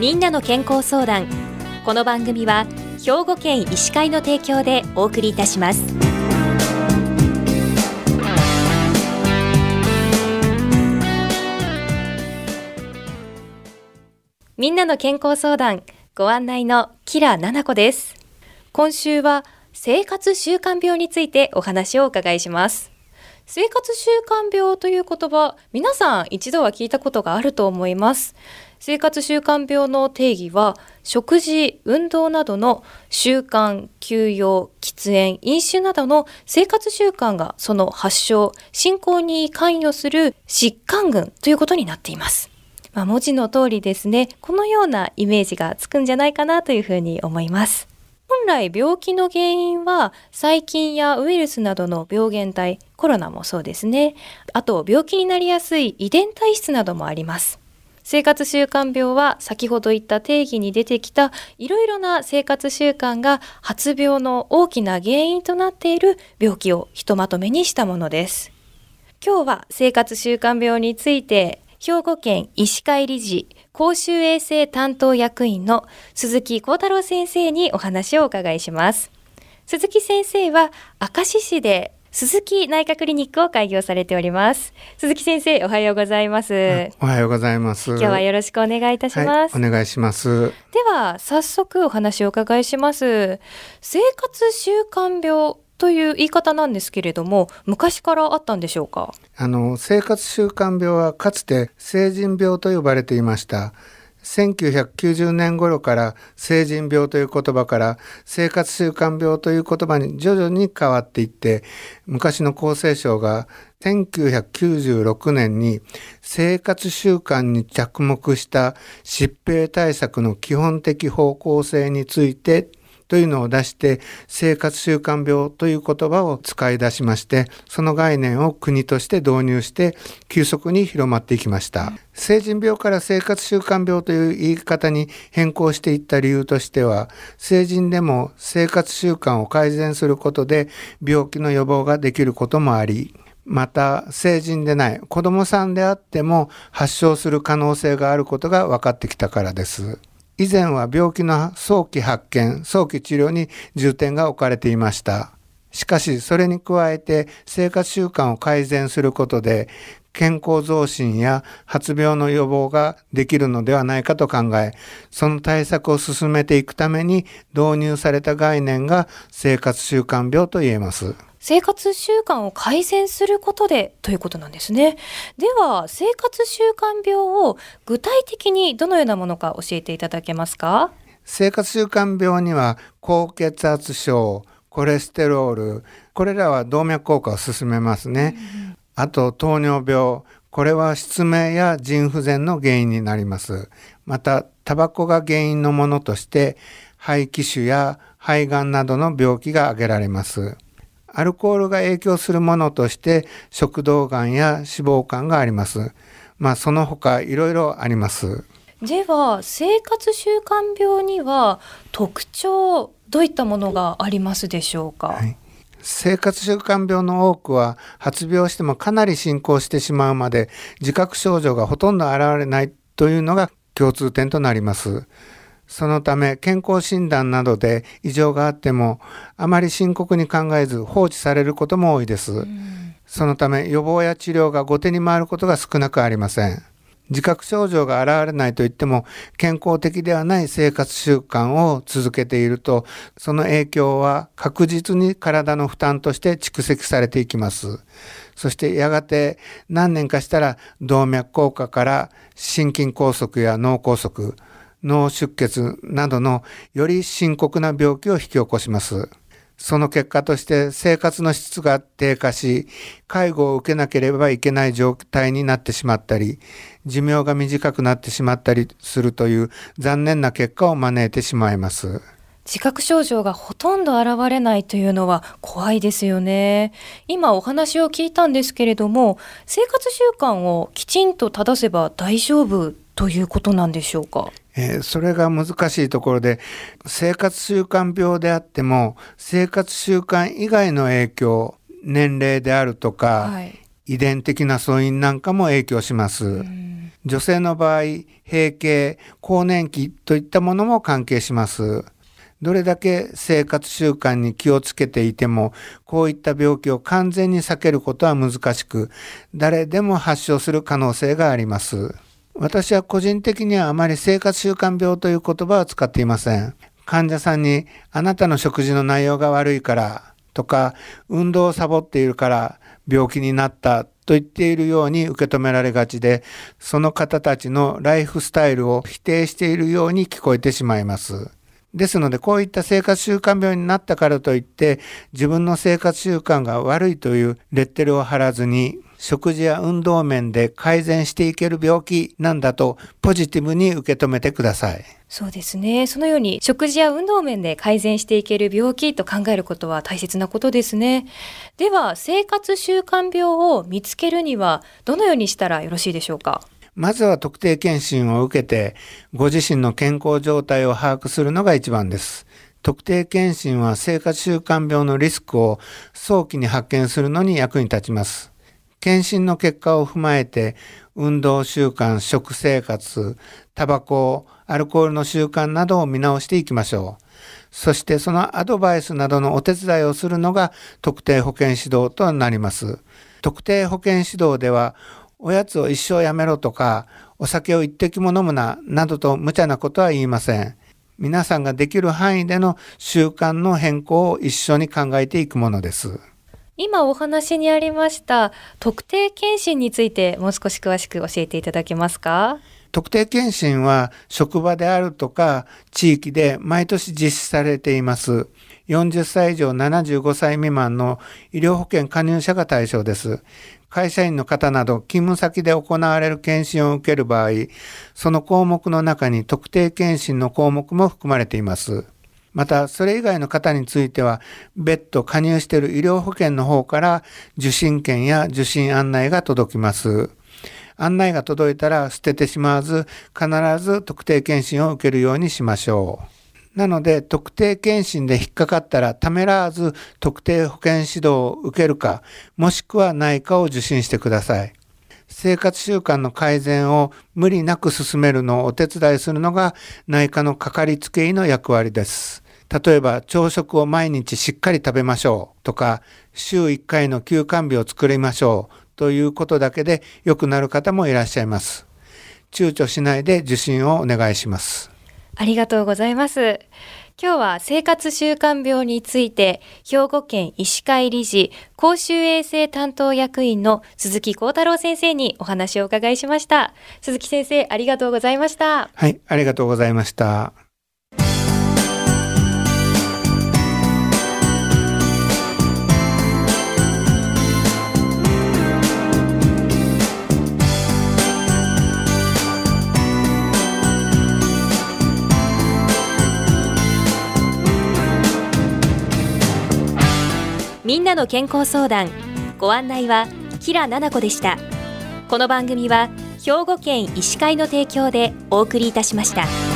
みんなの健康相談。この番組は兵庫県医師会の提供でお送りいたします。みんなの健康相談ご案内のキラ七子です。今週は生活習慣病についてお話をお伺いします。生活習慣病という言葉皆さん一度は聞いたことがあると思います。生活習慣病の定義は食事、運動などの習慣、休養、喫煙、飲酒などの生活習慣がその発症、進行に関与する疾患群ということになっています。まあ、文字の通りですね、このようなイメージがつくんじゃないかなというふうに思います。本来病気の原因は細菌やウイルスなどの病原体、コロナもそうですね。あと病気になりやすい遺伝体質などもあります。生活習慣病は先ほど言った定義に出てきたいろいろな生活習慣が発病の大きな原因となっている病気をひとまとめにしたものです。今日は生活習慣病について兵庫県医師会理事公衆衛生担当役員の鈴木幸太郎先生にお話をお伺いします。鈴木先生は明石市で鈴木内科クリニックを開業されております。鈴木先生おはようございます。おはようございます。今日はよろしくお願いいたします、はい、お願いします。では早速お話をお伺いします。生活習慣病という言い方なんですけれども昔からあったんでしょうか？あの生活習慣病はかつて成人病と呼ばれていました1990年頃から成人病という言葉から生活習慣病という言葉に徐々に変わっていって昔の厚生省が1996年に生活習慣に着目した疾病対策の基本的方向性についてというのを出して生活習慣病という言葉を使い出しましてその概念を国として導入して急速に広まっていきました成人病から生活習慣病という言い方に変更していった理由としては成人でも生活習慣を改善することで病気の予防ができることもありまた成人でない子どもさんであっても発症する可能性があることが分かってきたからです。以前は病気の早期発見、早期治療に重点が置かれていました。しかし、それに加えて生活習慣を改善することで、健康増進や発病の予防ができるのではないかと考え、その対策を進めていくために導入された概念が生活習慣病と言えます。生活習慣を改善することでということなんですね。では、生活習慣病を具体的にどのようなものか教えていただけますか？生活習慣病には高血圧症、コレステロール、これらは動脈硬化を進めますね。うん、あと糖尿病、これは失明や腎不全の原因になります。また、タバコが原因のものとして、肺気腫や肺がんなどの病気が挙げられます。アルコールが影響するものとして食道がんや脂肪肝があります。まあその他いろいろあります。では生活習慣病には特徴どういったものがありますでしょうか、はい、生活習慣病の多くは発病してもかなり進行してしまうまで自覚症状がほとんど現れないというのが共通点となります。そのため健康診断などで異常があってもあまり深刻に考えず放置されることも多いです。そのため予防や治療が後手に回ることが少なくありません。自覚症状が現れないといっても健康的ではない生活習慣を続けているとその影響は確実に体の負担として蓄積されていきます。そしてやがて何年かしたら動脈硬化から心筋梗塞や脳梗塞脳出血などのより深刻な病気を引き起こします。その結果として生活の質が低下し、介護を受けなければいけない状態になってしまったり、寿命が短くなってしまったりするという残念な結果を招いてしまいます。自覚症状がほとんど現れないというのは怖いですよね。今お話を聞いたんですけれども、生活習慣をきちんと正せば大丈夫ということなんでしょうか？えー、それが難しいところで生活習慣病であっても生活習慣以外の影響年齢であるとか、はい、遺伝的な素因なんかも影響します。女性の場合、閉経、更年期といったものも関係します。どれだけ生活習慣に気をつけていても、こういった病気を完全に避けることは難しく、誰でも発症する可能性があります。私は個人的にはあまり生活習慣病という言葉を使っていません。患者さんにあなたの食事の内容が悪いからとか運動をサボっているから病気になったと言っているように受け止められがちでその方たちのライフスタイルを否定しているように聞こえてしまいます。ですのでこういった生活習慣病になったからといって自分の生活習慣が悪いというレッテルを貼らずに食事や運動面で改善していける病気なんだとポジティブに受け止めてください。そうですね。そのように食事や運動面で改善していける病気と考えることは大切なことですね。では、生活習慣病を見つけるにはどのようにしたらよろしいでしょうか？まずは特定健診を受けて、ご自身の健康状態を把握するのが一番です。特定健診は生活習慣病のリスクを早期に発見するのに役に立ちます。検診の結果を踏まえて運動習慣、食生活、タバコ、アルコールの習慣などを見直していきましょう。そしてそのアドバイスなどのお手伝いをするのが特定保健指導となります。特定保健指導ではおやつを一生やめろとかお酒を一滴も飲むななどと無茶なことは言いません。皆さんができる範囲での習慣の変更を一緒に考えていくものです。今お話にありました特定健診についてもう少し詳しく教えていただけますか？特定健診は職場であるとか地域で毎年実施されています。40歳以上75歳未満の医療保険加入者が対象です。会社員の方など勤務先で行われる検診を受ける場合、その項目の中に特定健診の項目も含まれています。また、それ以外の方については、別途加入している医療保険の方から受診券や受診案内が届きます。案内が届いたら捨ててしまわず、必ず特定健診を受けるようにしましょう。なので、特定健診で引っかかったら、ためらわず特定保険指導を受けるか、もしくは内科を受診してください。生活習慣の改善を無理なく進めるのをお手伝いするのが内科のかかりつけ医の役割です。例えば朝食を毎日しっかり食べましょうとか週1回の休館日を作りましょうということだけで良くなる方もいらっしゃいます。躊躇しないで受診をお願いします。ありがとうございます。今日は生活習慣病について、兵庫県医師会理事、公衆衛生担当役員の鈴木幸太郎先生にお話をお伺いしました。鈴木先生、ありがとうございました。はい、ありがとうございました。みんなの健康相談ご案内はキラ々子でしたこの番組は兵庫県医師会の提供でお送りいたしました。